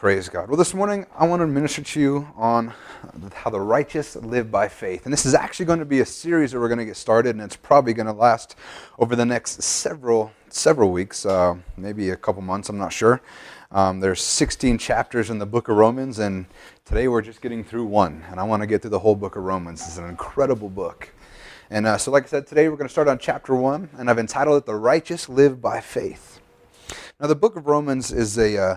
Praise God. Well, this morning I want to minister to you on how the righteous live by faith. And this is actually going to be a series that we're going to get started, and it's probably going to last over the next several several weeks, uh, maybe a couple months. I'm not sure. Um, there's 16 chapters in the book of Romans, and today we're just getting through one. And I want to get through the whole book of Romans. It's an incredible book. And uh, so, like I said, today we're going to start on chapter one, and I've entitled it "The Righteous Live by Faith." Now, the book of Romans is a uh,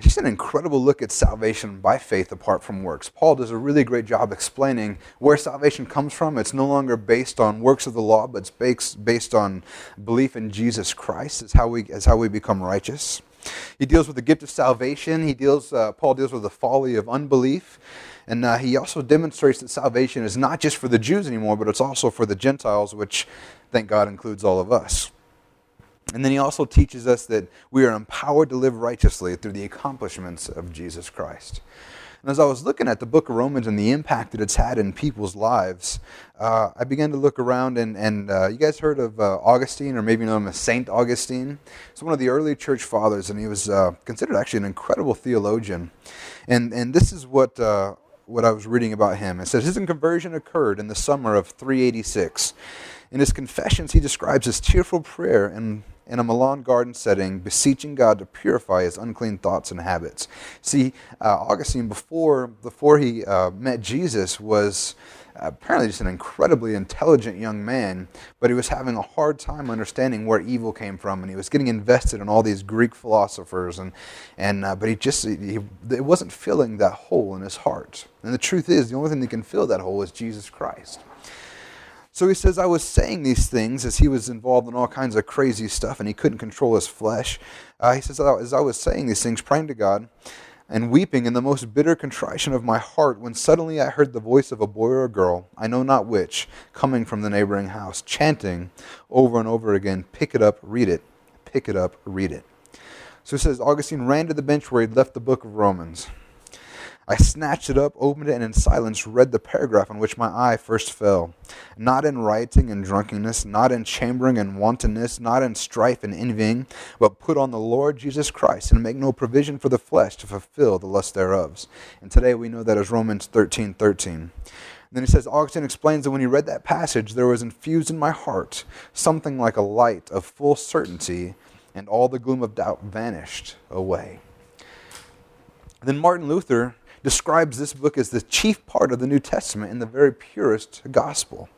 just an incredible look at salvation by faith apart from works. Paul does a really great job explaining where salvation comes from. It's no longer based on works of the law, but it's based, based on belief in Jesus Christ is how we, is how we become righteous. He deals with the gift of salvation. He deals, uh, Paul deals with the folly of unbelief. And uh, he also demonstrates that salvation is not just for the Jews anymore, but it's also for the Gentiles, which, thank God, includes all of us. And then he also teaches us that we are empowered to live righteously through the accomplishments of Jesus Christ. And as I was looking at the book of Romans and the impact that it's had in people's lives, uh, I began to look around, and, and uh, you guys heard of uh, Augustine, or maybe you know him as Saint Augustine? He's one of the early church fathers, and he was uh, considered actually an incredible theologian. And, and this is what, uh, what I was reading about him. It says his conversion occurred in the summer of 386. In his confessions, he describes his tearful prayer and in a Milan garden setting, beseeching God to purify his unclean thoughts and habits. See, uh, Augustine, before, before he uh, met Jesus, was apparently just an incredibly intelligent young man, but he was having a hard time understanding where evil came from, and he was getting invested in all these Greek philosophers, and, and uh, but he just he, it wasn't filling that hole in his heart. And the truth is, the only thing that can fill that hole is Jesus Christ. So he says, I was saying these things as he was involved in all kinds of crazy stuff and he couldn't control his flesh. Uh, he says, as I was saying these things, praying to God and weeping in the most bitter contrition of my heart, when suddenly I heard the voice of a boy or a girl, I know not which, coming from the neighboring house, chanting over and over again, Pick it up, read it, pick it up, read it. So he says, Augustine ran to the bench where he'd left the book of Romans. I snatched it up, opened it, and in silence read the paragraph on which my eye first fell. Not in rioting and drunkenness, not in chambering and wantonness, not in strife and envying, but put on the Lord Jesus Christ and make no provision for the flesh to fulfill the lust thereof. And today we know that as Romans 13 13. then he says, Augustine explains that when he read that passage, there was infused in my heart something like a light of full certainty, and all the gloom of doubt vanished away. Then Martin Luther describes this book as the chief part of the New Testament and the very purest gospel.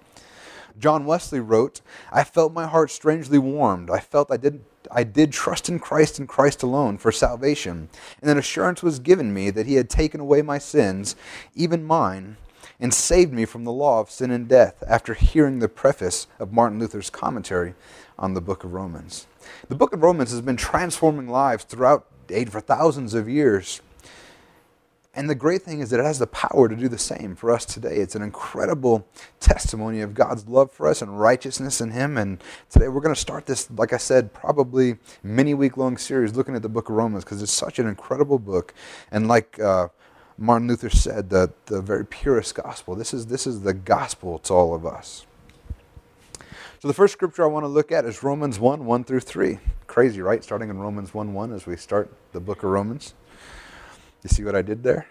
John Wesley wrote, I felt my heart strangely warmed. I felt I did, I did trust in Christ and Christ alone for salvation, and an assurance was given me that He had taken away my sins, even mine, and saved me from the law of sin and death after hearing the preface of Martin Luther's commentary on the book of Romans. The book of Romans has been transforming lives throughout for thousands of years. And the great thing is that it has the power to do the same for us today. It's an incredible testimony of God's love for us and righteousness in Him. And today we're going to start this, like I said, probably many week long series looking at the book of Romans because it's such an incredible book. And like uh, Martin Luther said, the, the very purest gospel. This is, this is the gospel to all of us. So the first scripture I want to look at is Romans 1 1 through 3. Crazy, right? Starting in Romans 1 1 as we start the book of Romans. You see what I did there?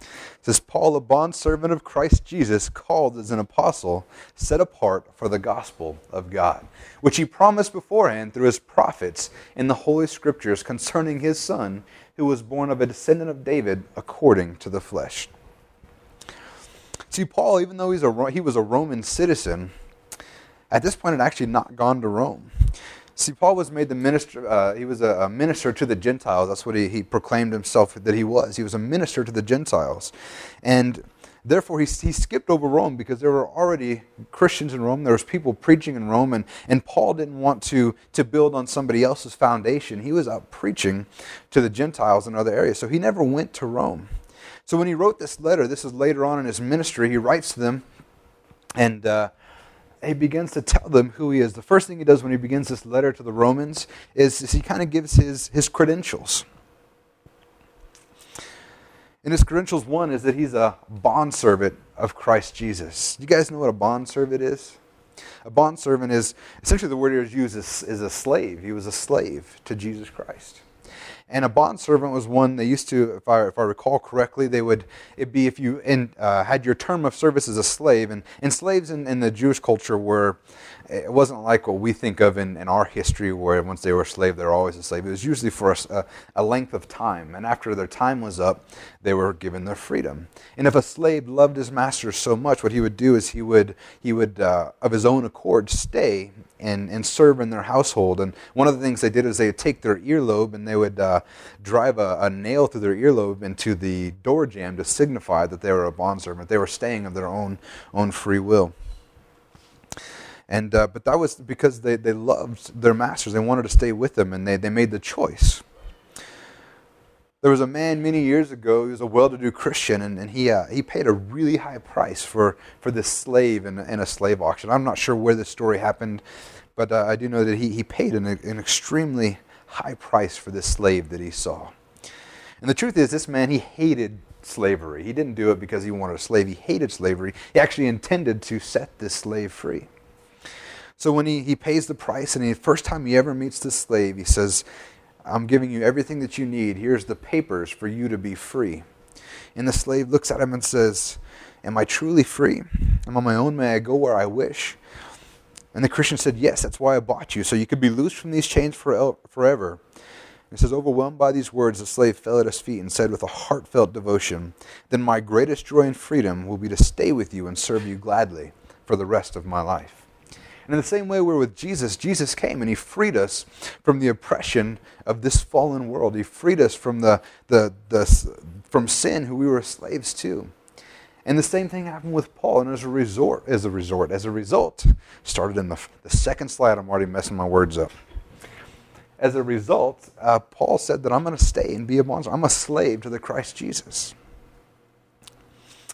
It says, Paul, a bondservant of Christ Jesus, called as an apostle, set apart for the gospel of God, which he promised beforehand through his prophets in the Holy Scriptures concerning his Son, who was born of a descendant of David according to the flesh. See, Paul, even though he's a, he was a Roman citizen, at this point had actually not gone to Rome. See, Paul was made the minister, uh, he was a, a, minister to the Gentiles. That's what he, he proclaimed himself that he was. He was a minister to the Gentiles. And therefore, he, he skipped over Rome because there were already Christians in Rome. There was people preaching in Rome. And, and Paul didn't want to, to build on somebody else's foundation. He was out preaching to the Gentiles in other areas. So he never went to Rome. So when he wrote this letter, this is later on in his ministry, he writes to them and... Uh, he begins to tell them who he is. The first thing he does when he begins this letter to the Romans is, is he kind of gives his, his credentials. And his credentials, one is that he's a bondservant of Christ Jesus. Do you guys know what a bondservant is? A bondservant is essentially the word is used is, is a slave. He was a slave to Jesus Christ. And a bond servant was one they used to, if I, if I recall correctly, they would, it be if you in, uh, had your term of service as a slave. And, and slaves in, in the Jewish culture were, it wasn't like what we think of in, in our history where once they were a slave, they were always a slave. It was usually for a, a, length of time. And after their time was up, they were given their freedom. And if a slave loved his master so much, what he would do is he would, he would uh, of his own accord, stay and, and serve in their household. And one of the things they did is they would take their earlobe and they would uh, drive a, a, nail through their earlobe into the door jamb to signify that they were a bondservant. They were staying of their own, own free will. And, uh, but that was because they, they loved their masters. They wanted to stay with them, and they, they made the choice. There was a man many years ago, he was a well to do Christian, and, and he, uh, he paid a really high price for, for this slave in, in a slave auction. I'm not sure where this story happened, but uh, I do know that he, he paid an, an extremely high price for this slave that he saw. And the truth is, this man, he hated slavery. He didn't do it because he wanted a slave, he hated slavery. He actually intended to set this slave free. So when he, he pays the price and the first time he ever meets the slave, he says, I'm giving you everything that you need. Here's the papers for you to be free. And the slave looks at him and says, Am I truly free? Am I my own? May I go where I wish? And the Christian said, Yes, that's why I bought you, so you could be loosed from these chains forever. He says, Overwhelmed by these words, the slave fell at his feet and said with a heartfelt devotion, Then my greatest joy and freedom will be to stay with you and serve you gladly for the rest of my life. And in the same way, we're with Jesus. Jesus came and he freed us from the oppression of this fallen world. He freed us from, the, the, the, from sin, who we were slaves to. And the same thing happened with Paul, and as a resort, as a resort, as a result, started in the, the second slide. I'm already messing my words up. As a result, uh, Paul said that I'm going to stay and be a bond. I'm a slave to the Christ Jesus.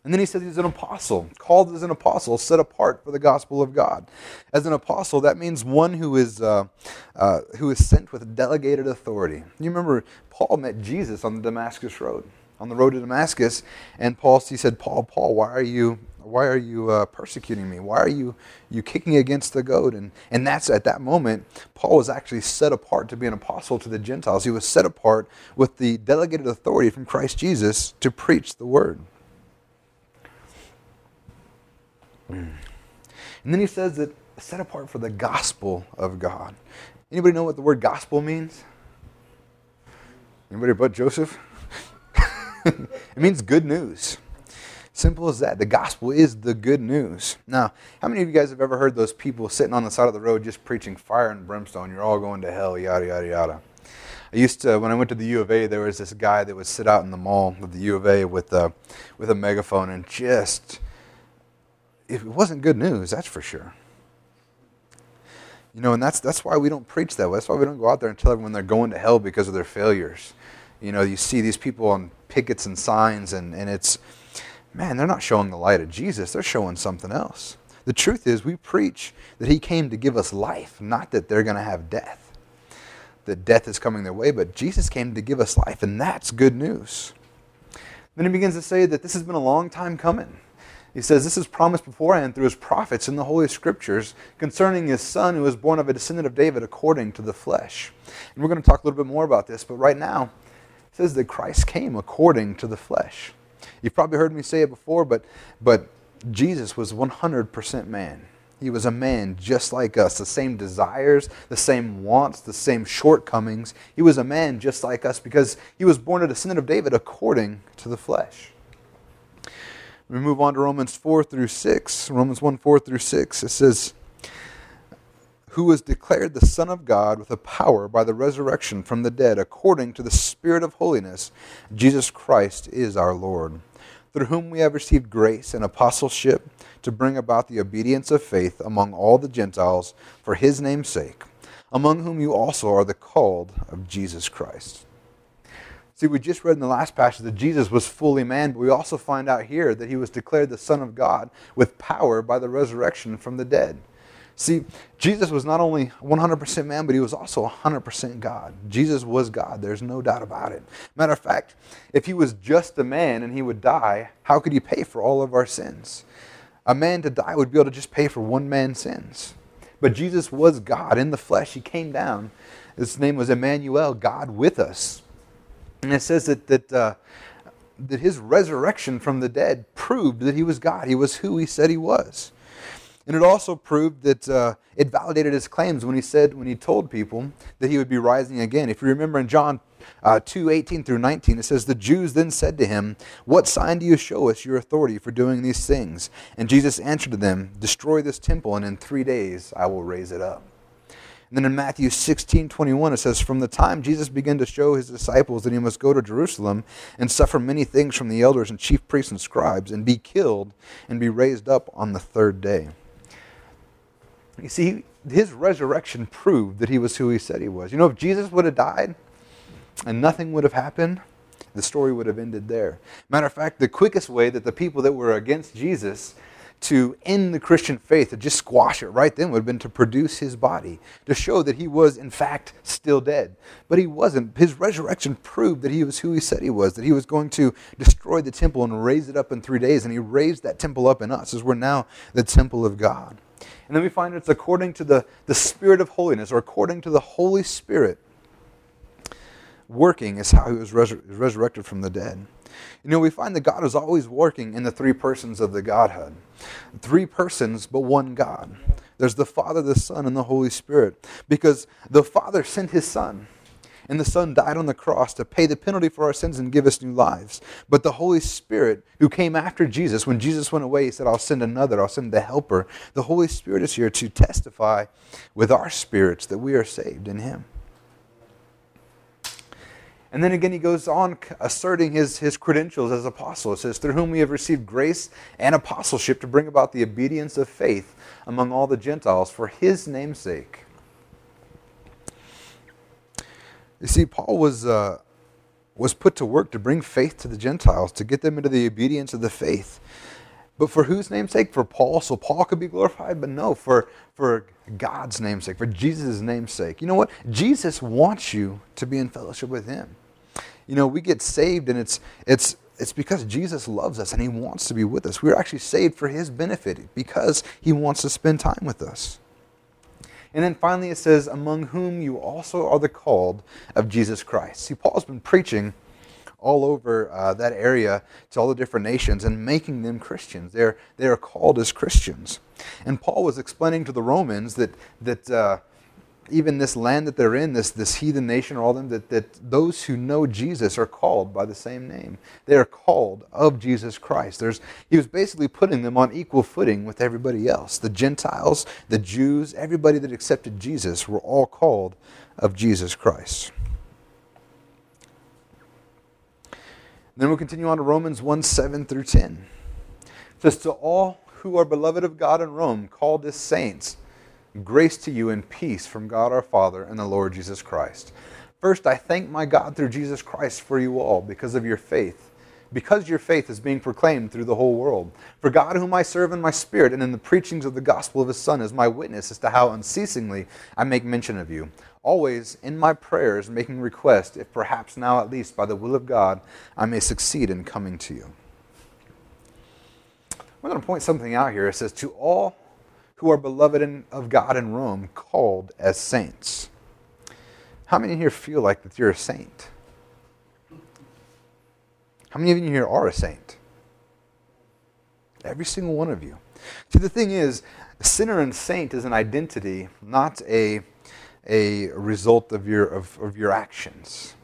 And then he says he's an apostle, called as an apostle, set apart for the gospel of God. As an apostle, that means one who is, uh, uh, who is sent with delegated authority. You remember Paul met Jesus on the Damascus Road, on the road to Damascus, and Paul, he said, Paul, Paul, why are you, why are you uh, persecuting me? Why are you, you kicking against the goad? And, and that's at that moment, Paul was actually set apart to be an apostle to the Gentiles. He was set apart with the delegated authority from Christ Jesus to preach the word. Mm. And then he says that set apart for the gospel of God. Anybody know what the word gospel means? Anybody but Joseph? it means good news. Simple as that. The gospel is the good news. Now, how many of you guys have ever heard those people sitting on the side of the road just preaching fire and brimstone? You're all going to hell, yada, yada, yada. I used to, when I went to the U of A, there was this guy that would sit out in the mall of the U of A with a, with a megaphone and just it wasn't good news, that's for sure. You know, and that's that's why we don't preach that way. That's why we don't go out there and tell everyone they're going to hell because of their failures. You know, you see these people on pickets and signs, and, and it's, man, they're not showing the light of Jesus. They're showing something else. The truth is, we preach that He came to give us life, not that they're going to have death. That death is coming their way, but Jesus came to give us life, and that's good news. Then He begins to say that this has been a long time coming. He says this is promised beforehand through his prophets in the Holy Scriptures concerning his son who was born of a descendant of David according to the flesh. And we're going to talk a little bit more about this, but right now it says that Christ came according to the flesh. You've probably heard me say it before, but, but Jesus was 100% man. He was a man just like us, the same desires, the same wants, the same shortcomings. He was a man just like us because he was born a descendant of David according to the flesh. We move on to Romans 4 through 6. Romans 1 4 through 6. It says, Who was declared the Son of God with a power by the resurrection from the dead, according to the Spirit of holiness, Jesus Christ is our Lord, through whom we have received grace and apostleship to bring about the obedience of faith among all the Gentiles for his name's sake, among whom you also are the called of Jesus Christ. See, we just read in the last passage that Jesus was fully man, but we also find out here that he was declared the Son of God with power by the resurrection from the dead. See, Jesus was not only 100% man, but he was also 100% God. Jesus was God. There's no doubt about it. Matter of fact, if he was just a man and he would die, how could he pay for all of our sins? A man to die would be able to just pay for one man's sins. But Jesus was God in the flesh. He came down. His name was Emmanuel, God with us. And it says that, that, uh, that his resurrection from the dead proved that he was God. He was who he said he was. And it also proved that uh, it validated his claims when he said, when he told people that he would be rising again. If you remember in John uh, 2 18 through 19, it says, The Jews then said to him, What sign do you show us your authority for doing these things? And Jesus answered them, Destroy this temple, and in three days I will raise it up. And then in Matthew 16, 21, it says, From the time Jesus began to show his disciples that he must go to Jerusalem and suffer many things from the elders and chief priests and scribes, and be killed and be raised up on the third day. You see, his resurrection proved that he was who he said he was. You know, if Jesus would have died and nothing would have happened, the story would have ended there. Matter of fact, the quickest way that the people that were against Jesus to end the Christian faith, to just squash it right then, would have been to produce his body, to show that he was, in fact, still dead. But he wasn't. His resurrection proved that he was who he said he was, that he was going to destroy the temple and raise it up in three days. And he raised that temple up in us, as we're now the temple of God. And then we find it's according to the, the Spirit of holiness, or according to the Holy Spirit working, is how he was resur- resurrected from the dead. You know, we find that God is always working in the three persons of the Godhead. Three persons, but one God. There's the Father, the Son, and the Holy Spirit. Because the Father sent his Son and the Son died on the cross to pay the penalty for our sins and give us new lives. But the Holy Spirit, who came after Jesus, when Jesus went away, he said, I'll send another, I'll send the Helper. The Holy Spirit is here to testify with our spirits that we are saved in Him. And then again, he goes on asserting his, his credentials as apostle. It says, Through whom we have received grace and apostleship to bring about the obedience of faith among all the Gentiles for his namesake. You see, Paul was, uh, was put to work to bring faith to the Gentiles, to get them into the obedience of the faith. But for whose namesake? For Paul, so Paul could be glorified? But no, for, for God's namesake, for Jesus' namesake. You know what? Jesus wants you to be in fellowship with Him. You know, we get saved, and it's, it's, it's because Jesus loves us and He wants to be with us. We're actually saved for His benefit because He wants to spend time with us. And then finally it says, among whom you also are the called of Jesus Christ. See, Paul's been preaching all over uh, that area to all the different nations and making them Christians. They're, they are called as Christians. And Paul was explaining to the Romans that, that uh, even this land that they're in, this, this heathen nation, or all them, that, that those who know Jesus are called by the same name. They are called of Jesus Christ. There's, he was basically putting them on equal footing with everybody else. The Gentiles, the Jews, everybody that accepted Jesus were all called of Jesus Christ. Then we'll continue on to Romans 1 7 through 10. It says, To all who are beloved of God in Rome, called as saints, Grace to you and peace from God our Father and the Lord Jesus Christ. First, I thank my God through Jesus Christ for you all because of your faith, because your faith is being proclaimed through the whole world. For God, whom I serve in my spirit and in the preachings of the gospel of his Son, is my witness as to how unceasingly I make mention of you. Always in my prayers, making request, if perhaps now at least by the will of God, I may succeed in coming to you. I'm going to point something out here. It says, To all who are beloved in, of God in Rome, called as saints. How many here feel like that you're a saint? How many of you here are a saint? Every single one of you. See, the thing is, sinner and saint is an identity, not a, a result of your, of, of your actions.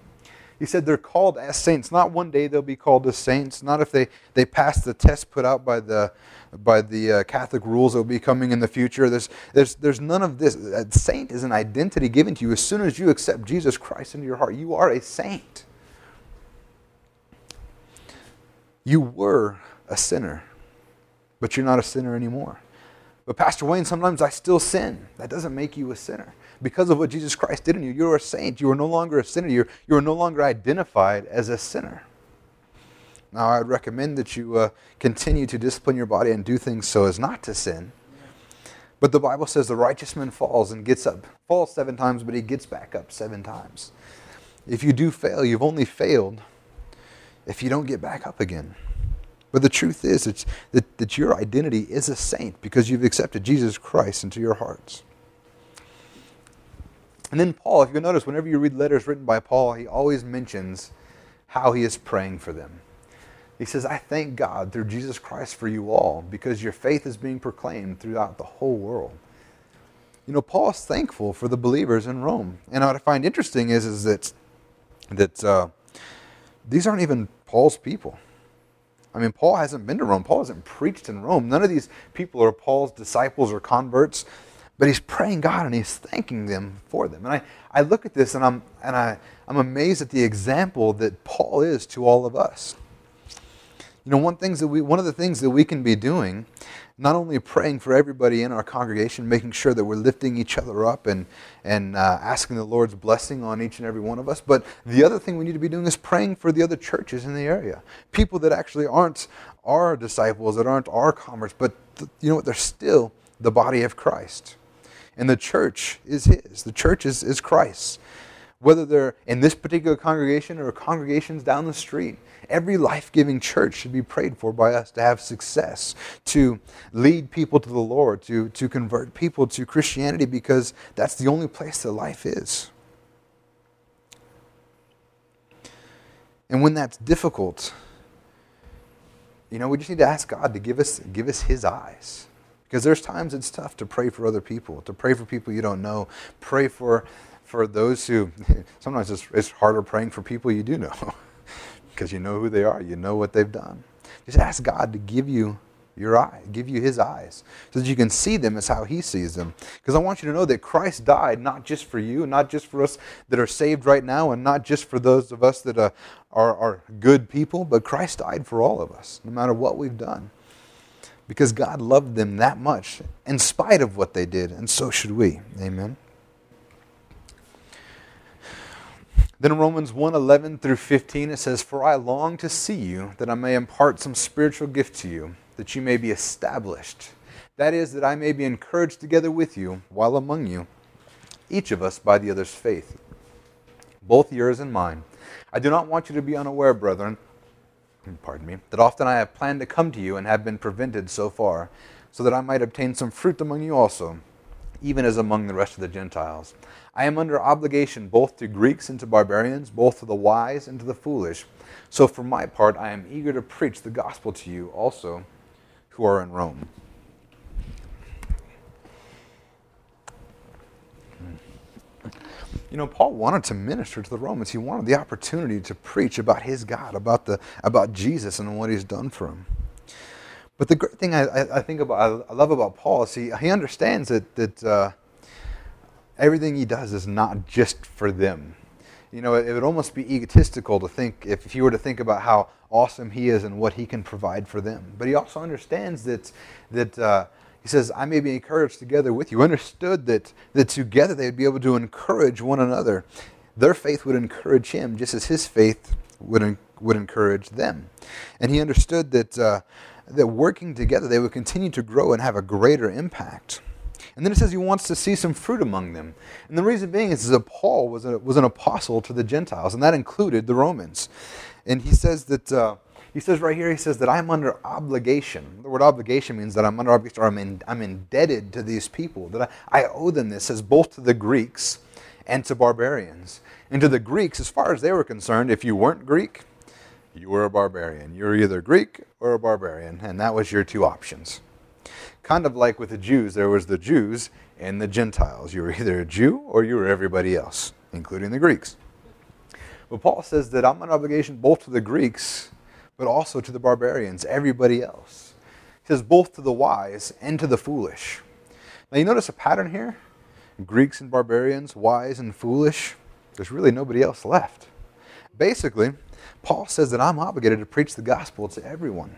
He said they're called as saints. Not one day they'll be called as saints. Not if they, they pass the test put out by the, by the uh, Catholic rules that will be coming in the future. There's, there's, there's none of this. A saint is an identity given to you as soon as you accept Jesus Christ into your heart. You are a saint. You were a sinner, but you're not a sinner anymore. But Pastor Wayne, sometimes I still sin. That doesn't make you a sinner. Because of what Jesus Christ did in you, you're a saint. You are no longer a sinner. You're, you are no longer identified as a sinner. Now, I would recommend that you uh, continue to discipline your body and do things so as not to sin. But the Bible says the righteous man falls and gets up, falls seven times, but he gets back up seven times. If you do fail, you've only failed if you don't get back up again. But the truth is it's that, that your identity is a saint because you've accepted Jesus Christ into your hearts. And then Paul, if you notice, whenever you read letters written by Paul, he always mentions how he is praying for them. He says, I thank God through Jesus Christ for you all because your faith is being proclaimed throughout the whole world. You know, Paul is thankful for the believers in Rome. And what I find interesting is, is that, that uh, these aren't even Paul's people. I mean, Paul hasn't been to Rome. Paul hasn't preached in Rome. None of these people are Paul's disciples or converts, but he's praying God and he's thanking them for them. And I, I look at this and, I'm, and I, I'm amazed at the example that Paul is to all of us. You know, one, things that we, one of the things that we can be doing, not only praying for everybody in our congregation, making sure that we're lifting each other up and, and uh, asking the Lord's blessing on each and every one of us, but the other thing we need to be doing is praying for the other churches in the area. People that actually aren't our disciples, that aren't our converts, but th- you know what? They're still the body of Christ. And the church is His, the church is, is Christ's whether they're in this particular congregation or congregations down the street. Every life giving church should be prayed for by us to have success, to lead people to the Lord, to, to convert people to Christianity, because that's the only place that life is. And when that's difficult, you know, we just need to ask God to give us, give us His eyes. Because there's times it's tough to pray for other people, to pray for people you don't know, pray for, for those who, sometimes it's, it's harder praying for people you do know. because you know who they are, you know what they've done. Just ask God to give you your eye, give you his eyes, so that you can see them as how he sees them. Because I want you to know that Christ died not just for you, not just for us that are saved right now, and not just for those of us that uh, are, are good people, but Christ died for all of us, no matter what we've done. Because God loved them that much, in spite of what they did, and so should we. Amen. Then Romans 1 11 through 15, it says, For I long to see you, that I may impart some spiritual gift to you, that you may be established. That is, that I may be encouraged together with you while among you, each of us by the other's faith, both yours and mine. I do not want you to be unaware, brethren, pardon me, that often I have planned to come to you and have been prevented so far, so that I might obtain some fruit among you also, even as among the rest of the Gentiles. I am under obligation both to Greeks and to barbarians, both to the wise and to the foolish. So for my part, I am eager to preach the gospel to you also who are in Rome. You know, Paul wanted to minister to the Romans. He wanted the opportunity to preach about his God, about, the, about Jesus and what he's done for him. But the great thing I, I think about, I love about Paul is he, he understands that, that uh, everything he does is not just for them. You know, it, it would almost be egotistical to think, if, if you were to think about how awesome he is and what he can provide for them. But he also understands that, that uh, he says, I may be encouraged together with you. Understood that, that together they would be able to encourage one another. Their faith would encourage him just as his faith would, would encourage them. And he understood that, uh, that working together they would continue to grow and have a greater impact. And then it says he wants to see some fruit among them. And the reason being is that Paul was, a, was an apostle to the Gentiles, and that included the Romans. And he says that, uh, he says right here, he says that I'm under obligation. The word obligation means that I'm under obligation, or I'm, in, I'm indebted to these people, that I, I owe them this, as both to the Greeks and to barbarians. And to the Greeks, as far as they were concerned, if you weren't Greek, you were a barbarian. You were either Greek or a barbarian, and that was your two options. Kind of like with the Jews, there was the Jews and the Gentiles. You were either a Jew or you were everybody else, including the Greeks. But Paul says that I'm an obligation both to the Greeks, but also to the barbarians, everybody else. He says both to the wise and to the foolish. Now you notice a pattern here? Greeks and barbarians, wise and foolish. There's really nobody else left. Basically, Paul says that I'm obligated to preach the gospel to everyone.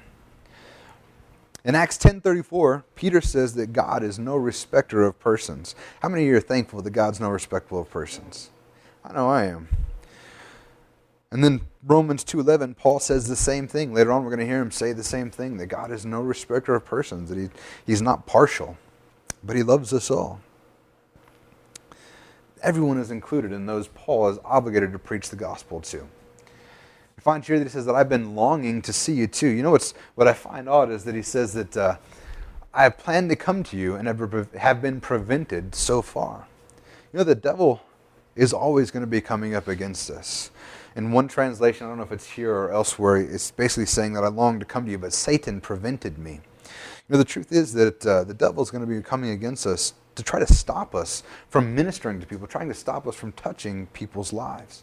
In Acts 10:34, Peter says that God is no respecter of persons. How many of you are thankful that God's no respecter of persons? I know I am. And then Romans 2:11, Paul says the same thing. Later on we're going to hear him say the same thing that God is no respecter of persons, that he, he's not partial, but he loves us all. Everyone is included in those Paul is obligated to preach the gospel to. I find here that he says that I've been longing to see you too. You know what's, what I find odd is that he says that uh, I have planned to come to you and have been prevented so far. You know, the devil is always going to be coming up against us. In one translation, I don't know if it's here or elsewhere, it's basically saying that I longed to come to you, but Satan prevented me. You know, the truth is that uh, the devil is going to be coming against us to try to stop us from ministering to people, trying to stop us from touching people's lives.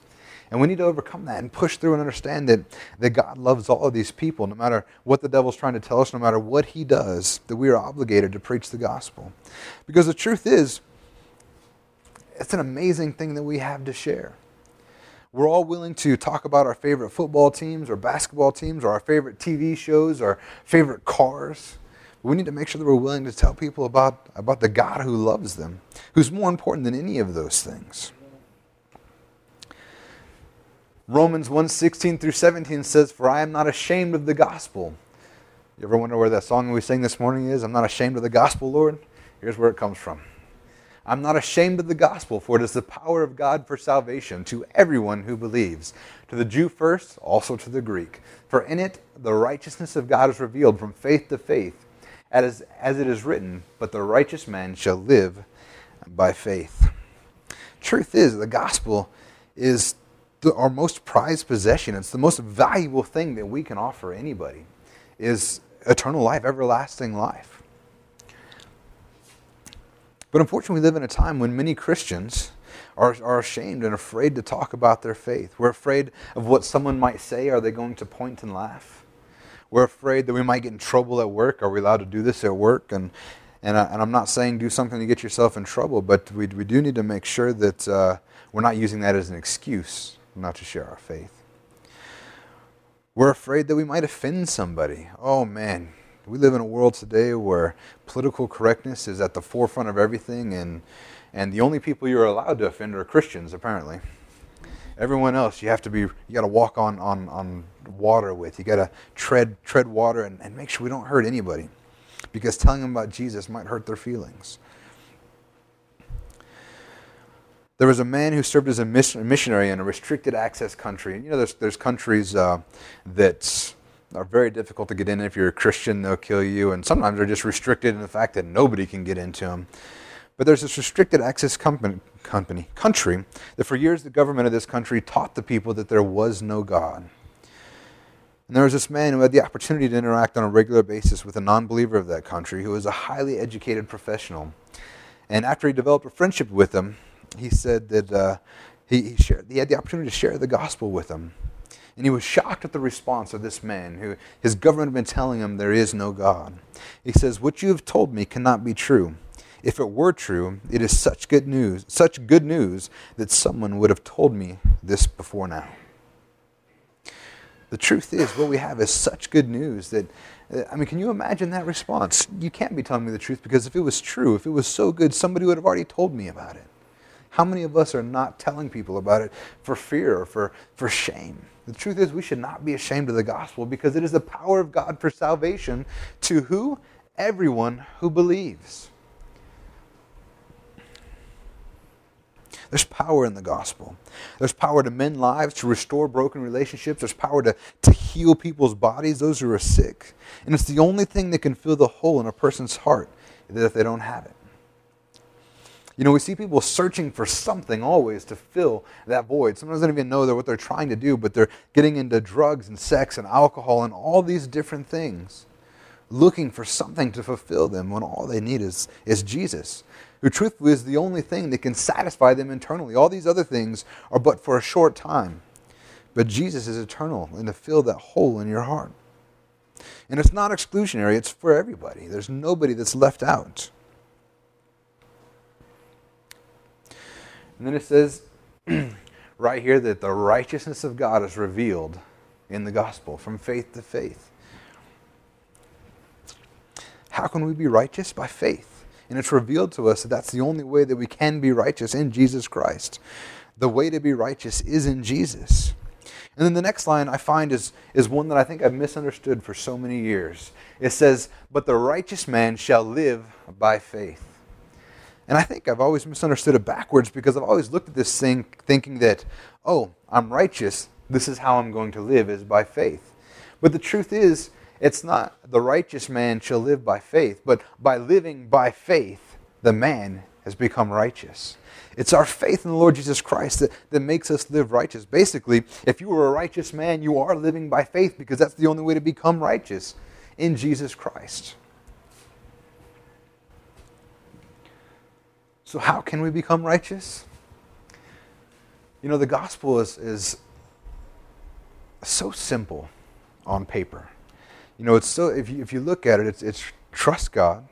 And we need to overcome that and push through and understand that, that God loves all of these people, no matter what the devil's trying to tell us, no matter what he does, that we are obligated to preach the gospel. Because the truth is, it's an amazing thing that we have to share. We're all willing to talk about our favorite football teams or basketball teams or our favorite TV shows or favorite cars. We need to make sure that we're willing to tell people about, about the God who loves them, who's more important than any of those things. Romans 1 16 through 17 says, For I am not ashamed of the gospel. You ever wonder where that song we sang this morning is? I'm not ashamed of the gospel, Lord. Here's where it comes from. I'm not ashamed of the gospel, for it is the power of God for salvation to everyone who believes, to the Jew first, also to the Greek. For in it the righteousness of God is revealed from faith to faith, as, as it is written, But the righteous man shall live by faith. Truth is, the gospel is the, our most prized possession. It's the most valuable thing that we can offer anybody, is eternal life, everlasting life. But unfortunately, we live in a time when many Christians are, are ashamed and afraid to talk about their faith. We're afraid of what someone might say. Are they going to point and laugh? We're afraid that we might get in trouble at work. Are we allowed to do this at work? And, and, I, and I'm not saying do something to get yourself in trouble, but we, we do need to make sure that uh, we're not using that as an excuse not to share our faith. We're afraid that we might offend somebody. Oh man, we live in a world today where political correctness is at the forefront of everything, and, and the only people you're allowed to offend are Christians, apparently. Everyone else, you have to be, you got to walk on, on, on water with. You got to tread, tread water and, and make sure we don't hurt anybody. Because telling them about Jesus might hurt their feelings. There was a man who served as a missionary in a restricted access country. You know, there's, there's countries uh, that are very difficult to get in. If you're a Christian, they'll kill you. And sometimes they're just restricted in the fact that nobody can get into them. But there's this restricted access company, company, country that for years the government of this country taught the people that there was no God. And there was this man who had the opportunity to interact on a regular basis with a non believer of that country who was a highly educated professional. And after he developed a friendship with him, he said that uh, he, he, shared, he had the opportunity to share the gospel with him. And he was shocked at the response of this man who his government had been telling him there is no God. He says, What you have told me cannot be true. If it were true, it is such good news, such good news that someone would have told me this before now. The truth is, what we have is such good news that, uh, I mean, can you imagine that response? You can't be telling me the truth because if it was true, if it was so good, somebody would have already told me about it. How many of us are not telling people about it for fear or for, for shame? The truth is, we should not be ashamed of the gospel because it is the power of God for salvation to who? Everyone who believes. There's power in the gospel. There's power to mend lives, to restore broken relationships. There's power to, to heal people's bodies, those who are sick. And it's the only thing that can fill the hole in a person's heart that if they don't have it. You know, we see people searching for something always to fill that void. Sometimes they don't even know what they're trying to do, but they're getting into drugs and sex and alcohol and all these different things, looking for something to fulfill them when all they need is, is Jesus, who truthfully is the only thing that can satisfy them internally. All these other things are but for a short time. But Jesus is eternal and to fill that hole in your heart. And it's not exclusionary, it's for everybody. There's nobody that's left out. And then it says right here that the righteousness of God is revealed in the gospel from faith to faith. How can we be righteous? By faith. And it's revealed to us that that's the only way that we can be righteous in Jesus Christ. The way to be righteous is in Jesus. And then the next line I find is, is one that I think I've misunderstood for so many years. It says, But the righteous man shall live by faith. And I think I've always misunderstood it backwards because I've always looked at this thing thinking that, oh, I'm righteous. This is how I'm going to live, is by faith. But the truth is, it's not the righteous man shall live by faith, but by living by faith, the man has become righteous. It's our faith in the Lord Jesus Christ that, that makes us live righteous. Basically, if you are a righteous man, you are living by faith because that's the only way to become righteous in Jesus Christ. So, how can we become righteous? You know, the gospel is, is so simple on paper. You know, it's so, if you, if you look at it, it's, it's trust God,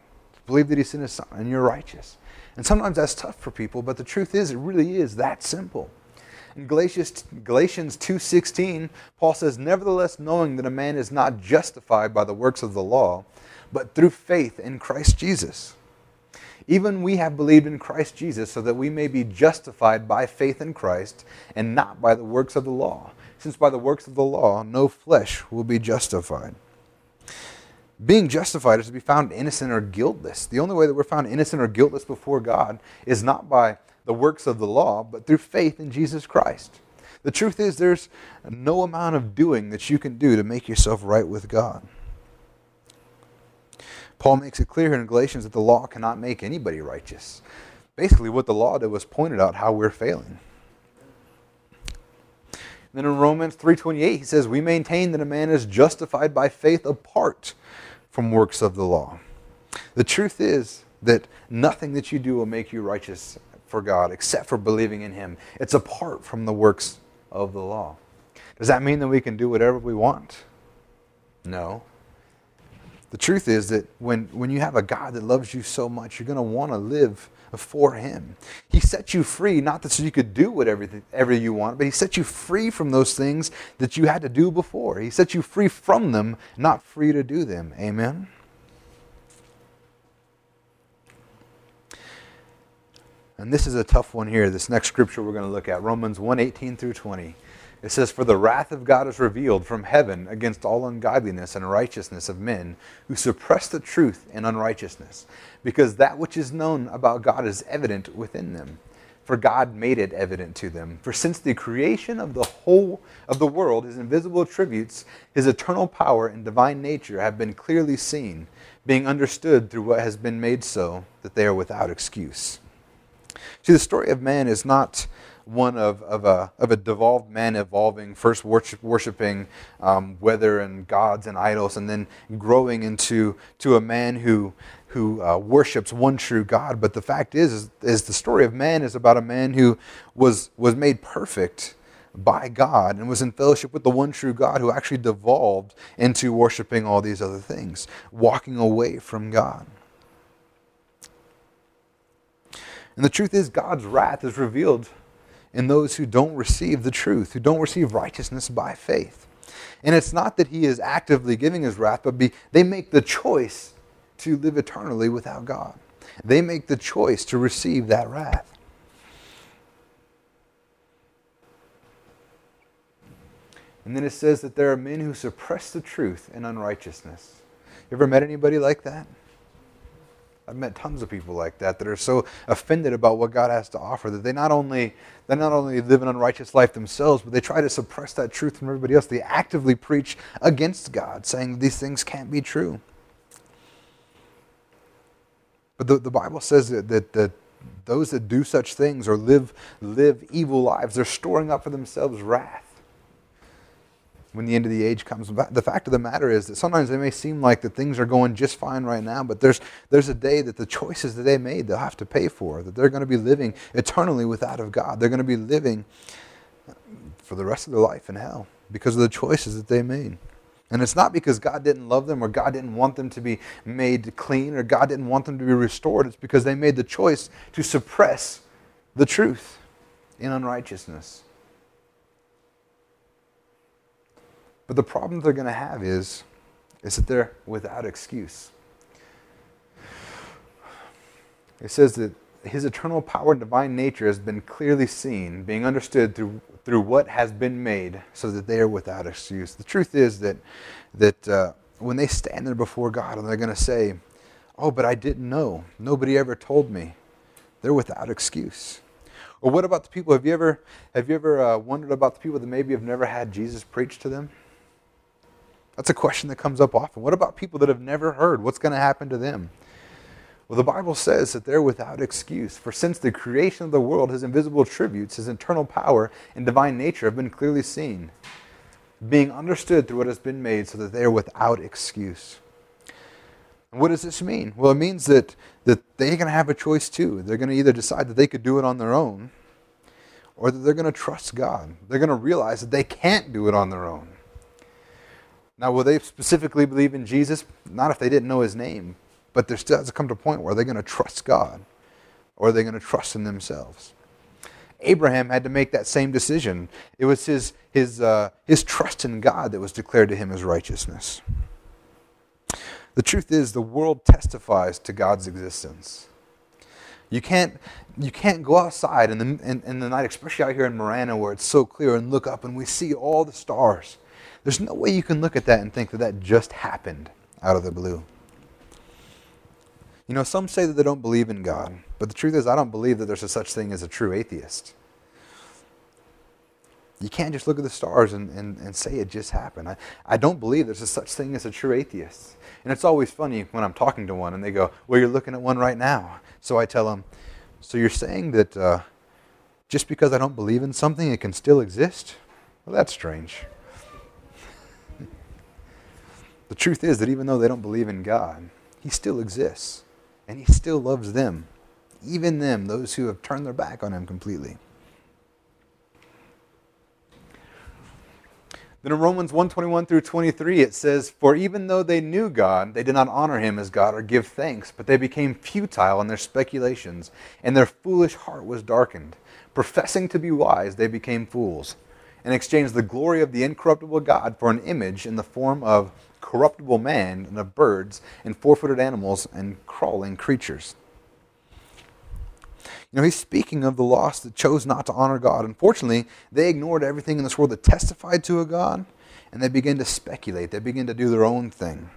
believe that He sent His Son, and you're righteous. And sometimes that's tough for people, but the truth is, it really is that simple. In Galatians, Galatians 2.16, Paul says, Nevertheless, knowing that a man is not justified by the works of the law, but through faith in Christ Jesus. Even we have believed in Christ Jesus so that we may be justified by faith in Christ and not by the works of the law, since by the works of the law no flesh will be justified. Being justified is to be found innocent or guiltless. The only way that we're found innocent or guiltless before God is not by the works of the law, but through faith in Jesus Christ. The truth is, there's no amount of doing that you can do to make yourself right with God. Paul makes it clear here in Galatians that the law cannot make anybody righteous. Basically, what the law did was pointed out how we're failing. then in Romans 3:28 he says, "We maintain that a man is justified by faith apart from works of the law. The truth is that nothing that you do will make you righteous for God except for believing in Him. It's apart from the works of the law. Does that mean that we can do whatever we want? No. The truth is that when, when you have a God that loves you so much, you're going to want to live for Him. He set you free, not that so you could do whatever, whatever you want, but He set you free from those things that you had to do before. He set you free from them, not free to do them. Amen? And this is a tough one here, this next scripture we're going to look at Romans 1 18 through 20. It says, For the wrath of God is revealed from heaven against all ungodliness and righteousness of men who suppress the truth in unrighteousness, because that which is known about God is evident within them. For God made it evident to them. For since the creation of the whole of the world, his invisible attributes, his eternal power and divine nature have been clearly seen, being understood through what has been made so, that they are without excuse. See, the story of man is not one of, of, a, of a devolved man evolving, first worship, worshiping um, weather and gods and idols, and then growing into to a man who, who uh, worships one true God. But the fact is, is, is, the story of man is about a man who was, was made perfect by God and was in fellowship with the one true God who actually devolved into worshiping all these other things, walking away from God. And the truth is, God's wrath is revealed in those who don't receive the truth, who don't receive righteousness by faith. And it's not that he is actively giving his wrath, but be, they make the choice to live eternally without God. They make the choice to receive that wrath. And then it says that there are men who suppress the truth in unrighteousness. You ever met anybody like that? I've met tons of people like that that are so offended about what God has to offer that they not only they not only live an unrighteous life themselves, but they try to suppress that truth from everybody else. They actively preach against God, saying these things can't be true. But the, the Bible says that, that, that those that do such things or live live evil lives, they're storing up for themselves wrath when the end of the age comes. The fact of the matter is that sometimes it may seem like that things are going just fine right now, but there's, there's a day that the choices that they made, they'll have to pay for, that they're going to be living eternally without of God. They're going to be living for the rest of their life in hell because of the choices that they made. And it's not because God didn't love them or God didn't want them to be made clean or God didn't want them to be restored. It's because they made the choice to suppress the truth in unrighteousness. But the problem they're going to have is, is that they're without excuse. It says that his eternal power and divine nature has been clearly seen, being understood through, through what has been made, so that they are without excuse. The truth is that, that uh, when they stand there before God and they're going to say, Oh, but I didn't know. Nobody ever told me. They're without excuse. Or what about the people? Have you ever, have you ever uh, wondered about the people that maybe have never had Jesus preach to them? That's a question that comes up often. What about people that have never heard? What's going to happen to them? Well, the Bible says that they're without excuse. For since the creation of the world, his invisible tributes, his eternal power and divine nature have been clearly seen, being understood through what has been made, so that they are without excuse. And what does this mean? Well, it means that, that they're going to have a choice too. They're going to either decide that they could do it on their own, or that they're going to trust God. They're going to realize that they can't do it on their own. Now, will they specifically believe in Jesus? Not if they didn't know his name, but there still has to come to a point where they're going to trust God or are they going to trust in themselves? Abraham had to make that same decision. It was his, his, uh, his trust in God that was declared to him as righteousness. The truth is, the world testifies to God's existence. You can't, you can't go outside in the, in, in the night, especially out here in Marana where it's so clear, and look up and we see all the stars. There's no way you can look at that and think that that just happened out of the blue. You know, some say that they don't believe in God, but the truth is, I don't believe that there's a such thing as a true atheist. You can't just look at the stars and, and, and say it just happened. I, I don't believe there's a such thing as a true atheist. And it's always funny when I'm talking to one and they go, Well, you're looking at one right now. So I tell them, So you're saying that uh, just because I don't believe in something, it can still exist? Well, that's strange. The truth is that even though they don't believe in God, He still exists and he still loves them, even them, those who have turned their back on him completely. Then in Romans 121 through 23, it says, For even though they knew God, they did not honor him as God or give thanks, but they became futile in their speculations, and their foolish heart was darkened. Professing to be wise, they became fools, and exchanged the glory of the incorruptible God for an image in the form of corruptible man and of birds and four footed animals and crawling creatures. You know, he's speaking of the lost that chose not to honor God. Unfortunately, they ignored everything in this world that testified to a God, and they began to speculate. They began to do their own thing.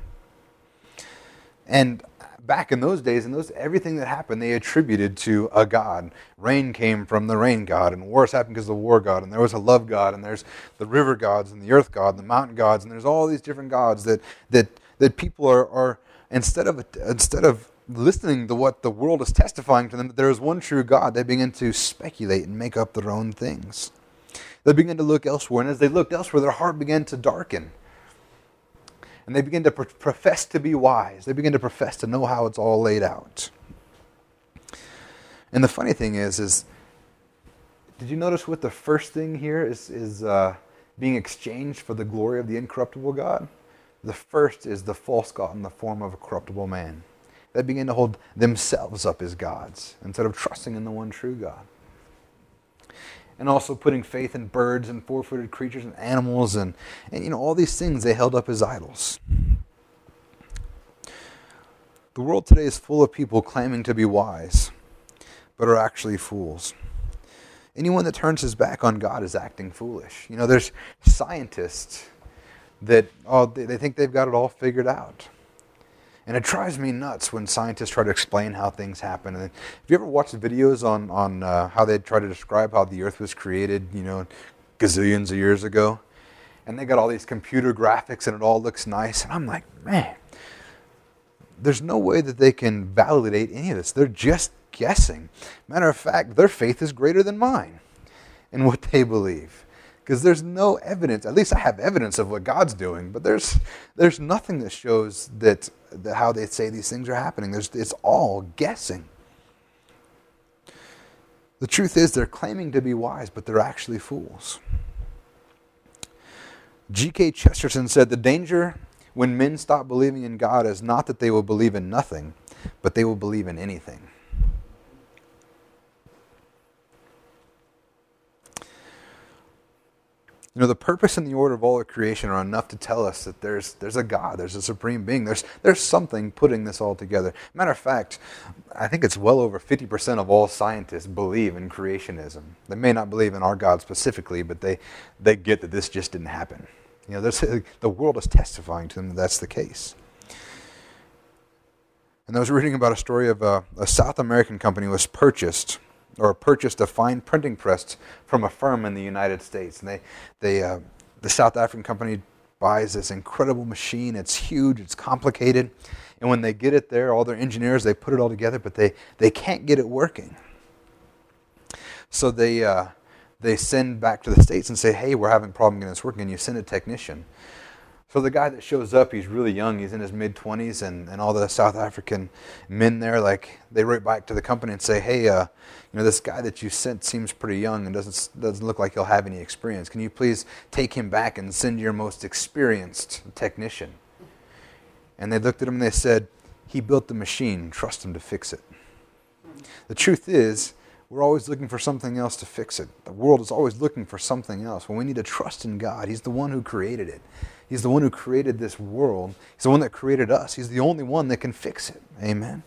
And back in those days, and those everything that happened, they attributed to a god. Rain came from the rain god, and wars happened because of the war god, and there was a love god, and there's the river gods, and the earth god, and the mountain gods, and there's all these different gods that that that people are are instead of instead of listening to what the world is testifying to them that there is one true God, they begin to speculate and make up their own things. They begin to look elsewhere, and as they looked elsewhere, their heart began to darken and they begin to pro- profess to be wise. They begin to profess to know how it's all laid out. And the funny thing is, is did you notice what the first thing here is is uh, being exchanged for the glory of the incorruptible God? The first is the false god in the form of a corruptible man. They begin to hold themselves up as gods instead of trusting in the one true God and also putting faith in birds and four-footed creatures and animals and, and you know all these things they held up as idols. The world today is full of people claiming to be wise but are actually fools. Anyone that turns his back on god is acting foolish. You know there's scientists that oh they, they think they've got it all figured out and it drives me nuts when scientists try to explain how things happen. And have you ever watched videos on, on uh, how they try to describe how the Earth was created, you know, gazillions of years ago? And they got all these computer graphics and it all looks nice. And I'm like, man, there's no way that they can validate any of this. They're just guessing. Matter of fact, their faith is greater than mine in what they believe because there's no evidence. At least I have evidence of what God's doing, but there's there's nothing that shows that, that how they say these things are happening. There's, it's all guessing. The truth is, they're claiming to be wise, but they're actually fools. G.K. Chesterton said the danger when men stop believing in God is not that they will believe in nothing, but they will believe in anything. You know, the purpose and the order of all of creation are enough to tell us that there's, there's a God, there's a supreme being, there's, there's something putting this all together. Matter of fact, I think it's well over 50% of all scientists believe in creationism. They may not believe in our God specifically, but they, they get that this just didn't happen. You know, the world is testifying to them that that's the case. And I was reading about a story of a, a South American company was purchased or purchased a fine printing press from a firm in the United States. And they, they, uh, the South African company buys this incredible machine. It's huge, it's complicated, And when they get it there, all their engineers, they put it all together, but they, they can't get it working. So they, uh, they send back to the States and say, hey, we're having a problem getting this working, and you send a technician. So the guy that shows up, he's really young. He's in his mid 20s, and, and all the South African men there, like they write back to the company and say, "Hey, uh, you know, this guy that you sent seems pretty young and doesn't doesn't look like he'll have any experience. Can you please take him back and send your most experienced technician?" And they looked at him and they said, "He built the machine. Trust him to fix it." The truth is, we're always looking for something else to fix it. The world is always looking for something else. When we need to trust in God, He's the one who created it. He's the one who created this world. He's the one that created us. He's the only one that can fix it. Amen.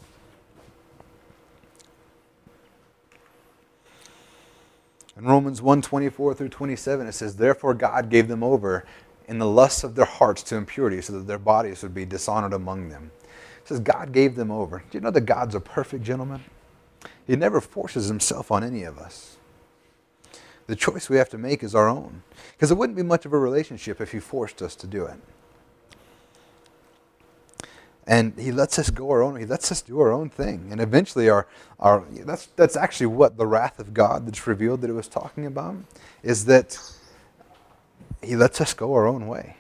In Romans 1 24 through 27, it says, Therefore God gave them over in the lusts of their hearts to impurity, so that their bodies would be dishonored among them. It says, God gave them over. Do you know that God's a perfect gentleman? He never forces himself on any of us. The choice we have to make is our own. Because it wouldn't be much of a relationship if he forced us to do it. And he lets us go our own, he lets us do our own thing. And eventually our, our that's that's actually what the wrath of God that's revealed that it was talking about, is that he lets us go our own way.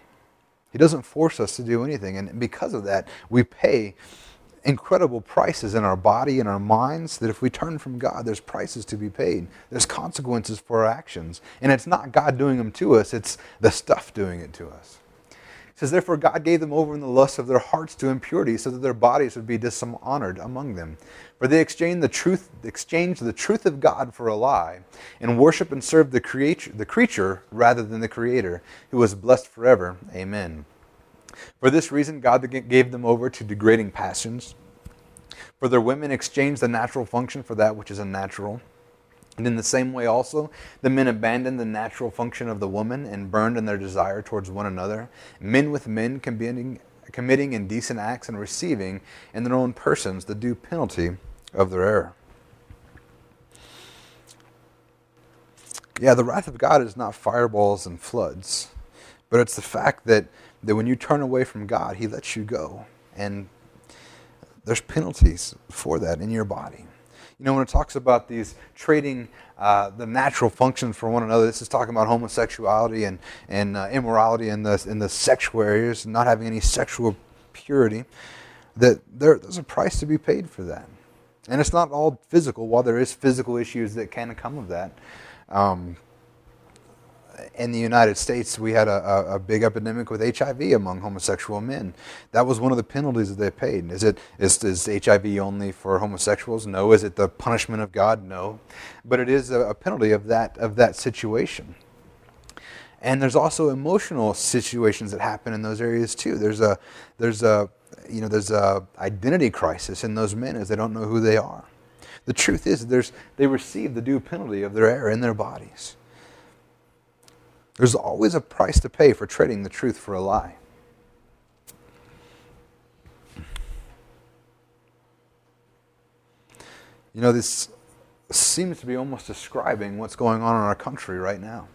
He doesn't force us to do anything. And because of that, we pay incredible prices in our body and our minds that if we turn from God, there's prices to be paid. There's consequences for our actions. And it's not God doing them to us, it's the stuff doing it to us. It says, Therefore, God gave them over in the lust of their hearts to impurity, so that their bodies would be dishonored among them. For they exchanged the truth, exchanged the truth of God for a lie, and worship and serve the creature, the creature rather than the Creator, who was blessed forever. Amen. For this reason, God gave them over to degrading passions. For their women exchanged the natural function for that which is unnatural. And in the same way, also, the men abandoned the natural function of the woman and burned in their desire towards one another, men with men committing, indecent acts and receiving in their own persons the due penalty of their error. Yeah, the wrath of God is not fireballs and floods, but it's the fact that that when you turn away from God, He lets you go. And there's penalties for that in your body. You know, when it talks about these trading uh, the natural functions for one another, this is talking about homosexuality and, and uh, immorality in the, in the sexual areas, not having any sexual purity, that there, there's a price to be paid for that. And it's not all physical, while there is physical issues that can come of that. Um, in the United States, we had a, a, big epidemic with HIV among homosexual men. That was one of the penalties that they paid. Is it is, is HIV only for homosexuals? No. Is it the punishment of God? No. But it is a, a penalty of that of that situation. And there's also emotional situations that happen in those areas too. There's a there's a you know there's a identity crisis in those men as they don't know who they are. The truth is, there's they receive the due penalty of their error in their bodies. There's always a price to pay for trading the truth for a lie. You know, this seems to be almost describing what's going on in our country right now.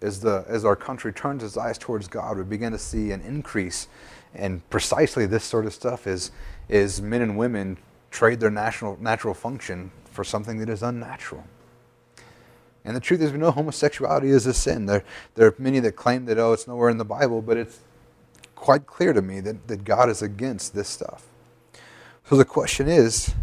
As, the, as our country turns its eyes towards God, we begin to see an increase in precisely this sort of stuff is, is men and women trade their national, natural function for something that is unnatural. And the truth is, we know homosexuality is a sin. There, there are many that claim that, oh, it's nowhere in the Bible, but it's quite clear to me that, that God is against this stuff. So the question is,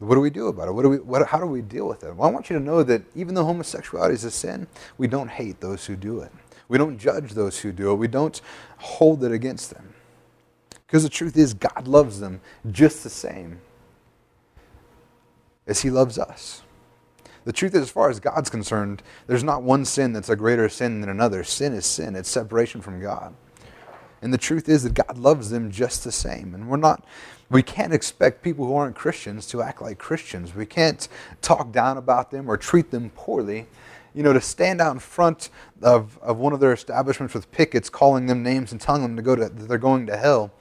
what do we do about it? What do we, what, how do we deal with it? Well, I want you to know that even though homosexuality is a sin, we don't hate those who do it. We don't judge those who do it. We don't hold it against them. Because the truth is, God loves them just the same as He loves us. The truth is, as far as God's concerned, there's not one sin that's a greater sin than another. Sin is sin, it's separation from God. And the truth is that God loves them just the same. And we're not, we can't expect people who aren't Christians to act like Christians. We can't talk down about them or treat them poorly. You know, to stand out in front of, of one of their establishments with pickets, calling them names and telling them to go to, that they're going to hell,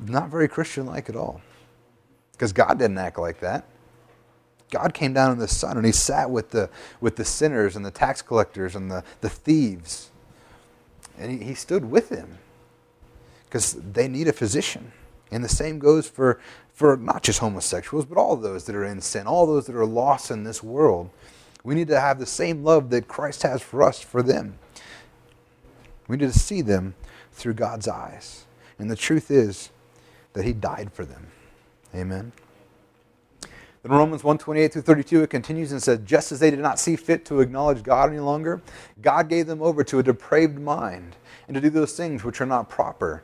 not very Christian like at all. Because God didn't act like that. God came down in the Son and he sat with the, with the sinners and the tax collectors and the, the thieves. And he, he stood with them because they need a physician. And the same goes for, for not just homosexuals, but all those that are in sin, all those that are lost in this world. We need to have the same love that Christ has for us for them. We need to see them through God's eyes. And the truth is that He died for them. Amen. In Romans 128 through 32, it continues and says, Just as they did not see fit to acknowledge God any longer, God gave them over to a depraved mind and to do those things which are not proper,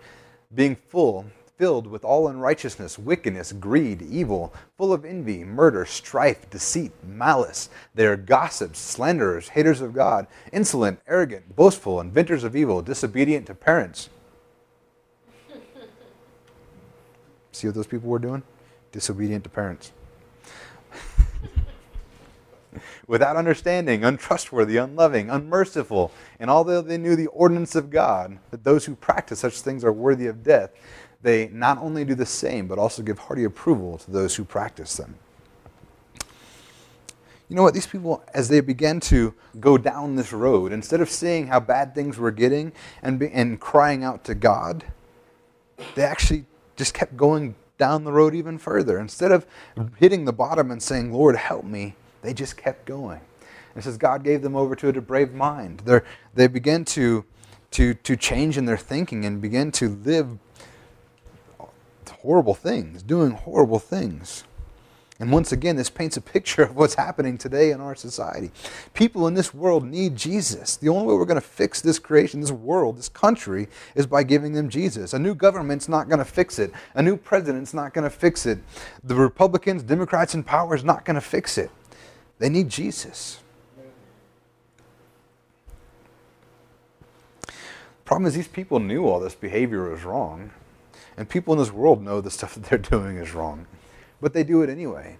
being full, filled with all unrighteousness, wickedness, greed, evil, full of envy, murder, strife, deceit, malice. They are gossips, slanderers, haters of God, insolent, arrogant, boastful, inventors of evil, disobedient to parents. See what those people were doing? Disobedient to parents. without understanding, untrustworthy, unloving, unmerciful. And although they knew the ordinance of God, that those who practice such things are worthy of death, they not only do the same, but also give hearty approval to those who practice them. You know what? These people, as they began to go down this road, instead of seeing how bad things were getting and, be, and crying out to God, they actually just kept going down the road even further. Instead of hitting the bottom and saying, Lord, help me, they just kept going. It says God gave them over to a depraved mind. They're, they began to, to, to change in their thinking and begin to live horrible things, doing horrible things. And once again, this paints a picture of what's happening today in our society. People in this world need Jesus. The only way we're going to fix this creation, this world, this country, is by giving them Jesus. A new government's not going to fix it. A new president's not going to fix it. The Republicans, Democrats in power is not going to fix it. They need Jesus. Problem is, these people knew all this behavior was wrong. And people in this world know the stuff that they're doing is wrong. But they do it anyway.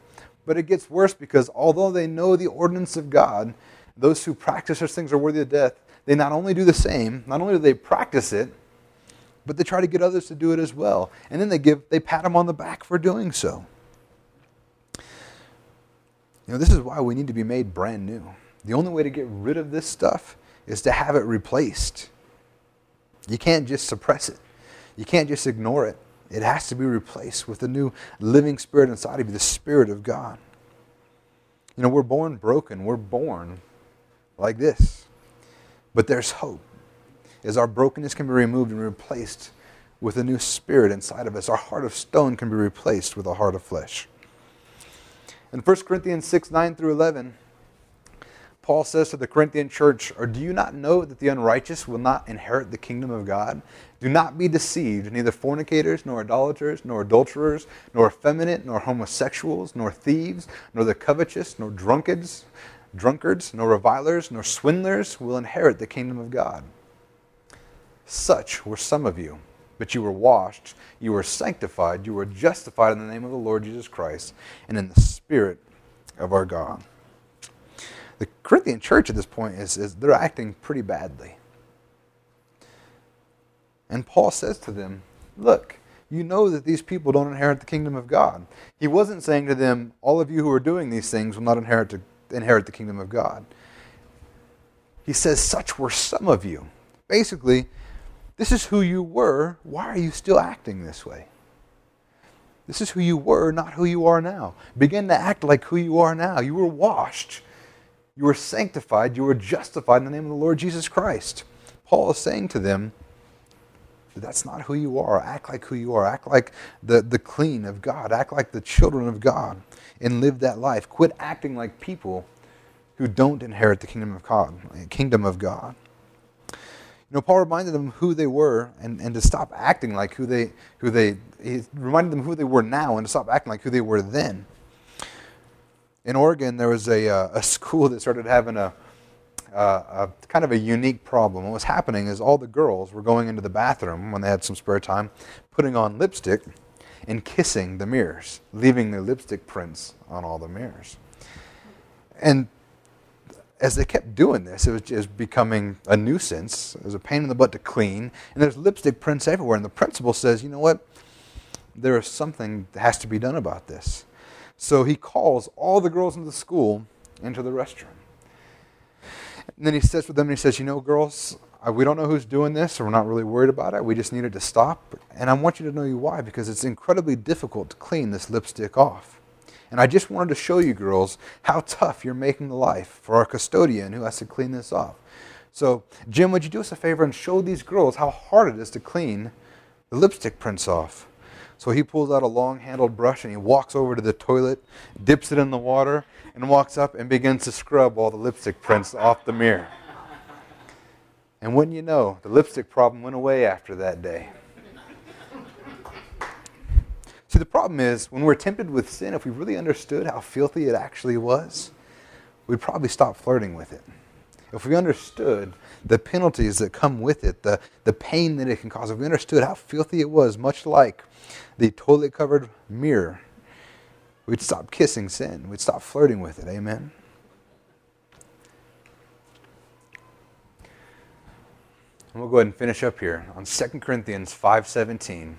But it gets worse because although they know the ordinance of God, those who practice such things are worthy of death. They not only do the same, not only do they practice it, but they try to get others to do it as well. And then they give they pat them on the back for doing so. You know, this is why we need to be made brand new. The only way to get rid of this stuff is to have it replaced. You can't just suppress it. You can't just ignore it. It has to be replaced with a new living spirit inside of you, the Spirit of God. You know, we're born broken. We're born like this. But there's hope. As our brokenness can be removed and replaced with a new spirit inside of us, our heart of stone can be replaced with a heart of flesh. In 1 Corinthians 6 9 through 11, Paul says to the Corinthian church, Or do you not know that the unrighteous will not inherit the kingdom of God? Do not be deceived, neither fornicators, nor idolaters, nor adulterers, nor effeminate, nor homosexuals, nor thieves, nor the covetous, nor drunkards, drunkards, nor revilers, nor swindlers will inherit the kingdom of God. Such were some of you. But you were washed, you were sanctified, you were justified in the name of the Lord Jesus Christ and in the Spirit of our God. The Corinthian church at this point is, is they're acting pretty badly. And Paul says to them, Look, you know that these people don't inherit the kingdom of God. He wasn't saying to them, All of you who are doing these things will not inherit, to, inherit the kingdom of God. He says, Such were some of you. Basically, this is who you were. Why are you still acting this way? This is who you were, not who you are now. Begin to act like who you are now. You were washed, you were sanctified, you were justified in the name of the Lord Jesus Christ. Paul is saying to them, that's not who you are. Act like who you are. Act like the, the clean of God. Act like the children of God and live that life. Quit acting like people who don't inherit the kingdom of God. Kingdom of God. Know, Paul reminded them who they were and, and to stop acting like who they who they he reminded them who they were now and to stop acting like who they were then. In Oregon, there was a, uh, a school that started having a, uh, a kind of a unique problem. What was happening is all the girls were going into the bathroom when they had some spare time, putting on lipstick and kissing the mirrors, leaving their lipstick prints on all the mirrors. And as they kept doing this, it was just becoming a nuisance. It was a pain in the butt to clean. And there's lipstick prints everywhere. And the principal says, you know what? There is something that has to be done about this. So he calls all the girls in the school into the restroom. And then he sits with them and he says, you know, girls, uh, we don't know who's doing this, so we're not really worried about it. We just need it to stop. And I want you to know you why, because it's incredibly difficult to clean this lipstick off. And I just wanted to show you, girls, how tough you're making the life for our custodian who has to clean this off. So, Jim, would you do us a favor and show these girls how hard it is to clean the lipstick prints off? So he pulls out a long handled brush and he walks over to the toilet, dips it in the water, and walks up and begins to scrub all the lipstick prints off the mirror. And wouldn't you know, the lipstick problem went away after that day. See, the problem is when we're tempted with sin, if we really understood how filthy it actually was, we'd probably stop flirting with it. If we understood the penalties that come with it, the, the pain that it can cause, if we understood how filthy it was, much like the toilet covered mirror, we'd stop kissing sin. We'd stop flirting with it. Amen? And we'll go ahead and finish up here on 2 Corinthians 5:17.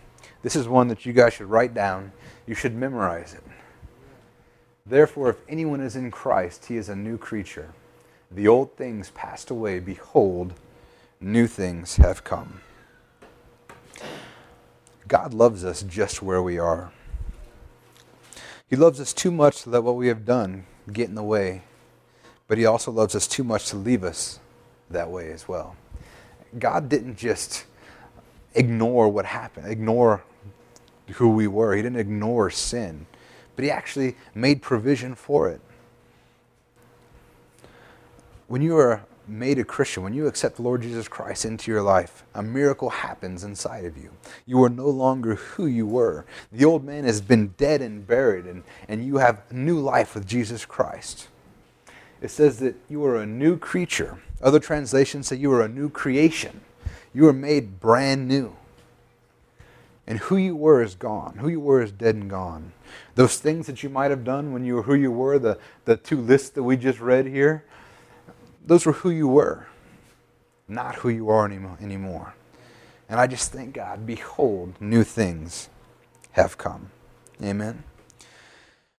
This is one that you guys should write down. You should memorize it. Therefore, if anyone is in Christ, he is a new creature. The old things passed away. Behold, new things have come. God loves us just where we are. He loves us too much to let what we have done get in the way, but He also loves us too much to leave us that way as well. God didn't just ignore what happened, ignore who we were. He didn't ignore sin, but He actually made provision for it. When you are made a Christian, when you accept the Lord Jesus Christ into your life, a miracle happens inside of you. You are no longer who you were. The old man has been dead and buried, and, and you have new life with Jesus Christ. It says that you are a new creature. Other translations say you are a new creation. You are made brand new. And who you were is gone. Who you were is dead and gone. Those things that you might have done when you were who you were, the, the two lists that we just read here, those were who you were, not who you are anymore. And I just thank God, behold, new things have come. Amen.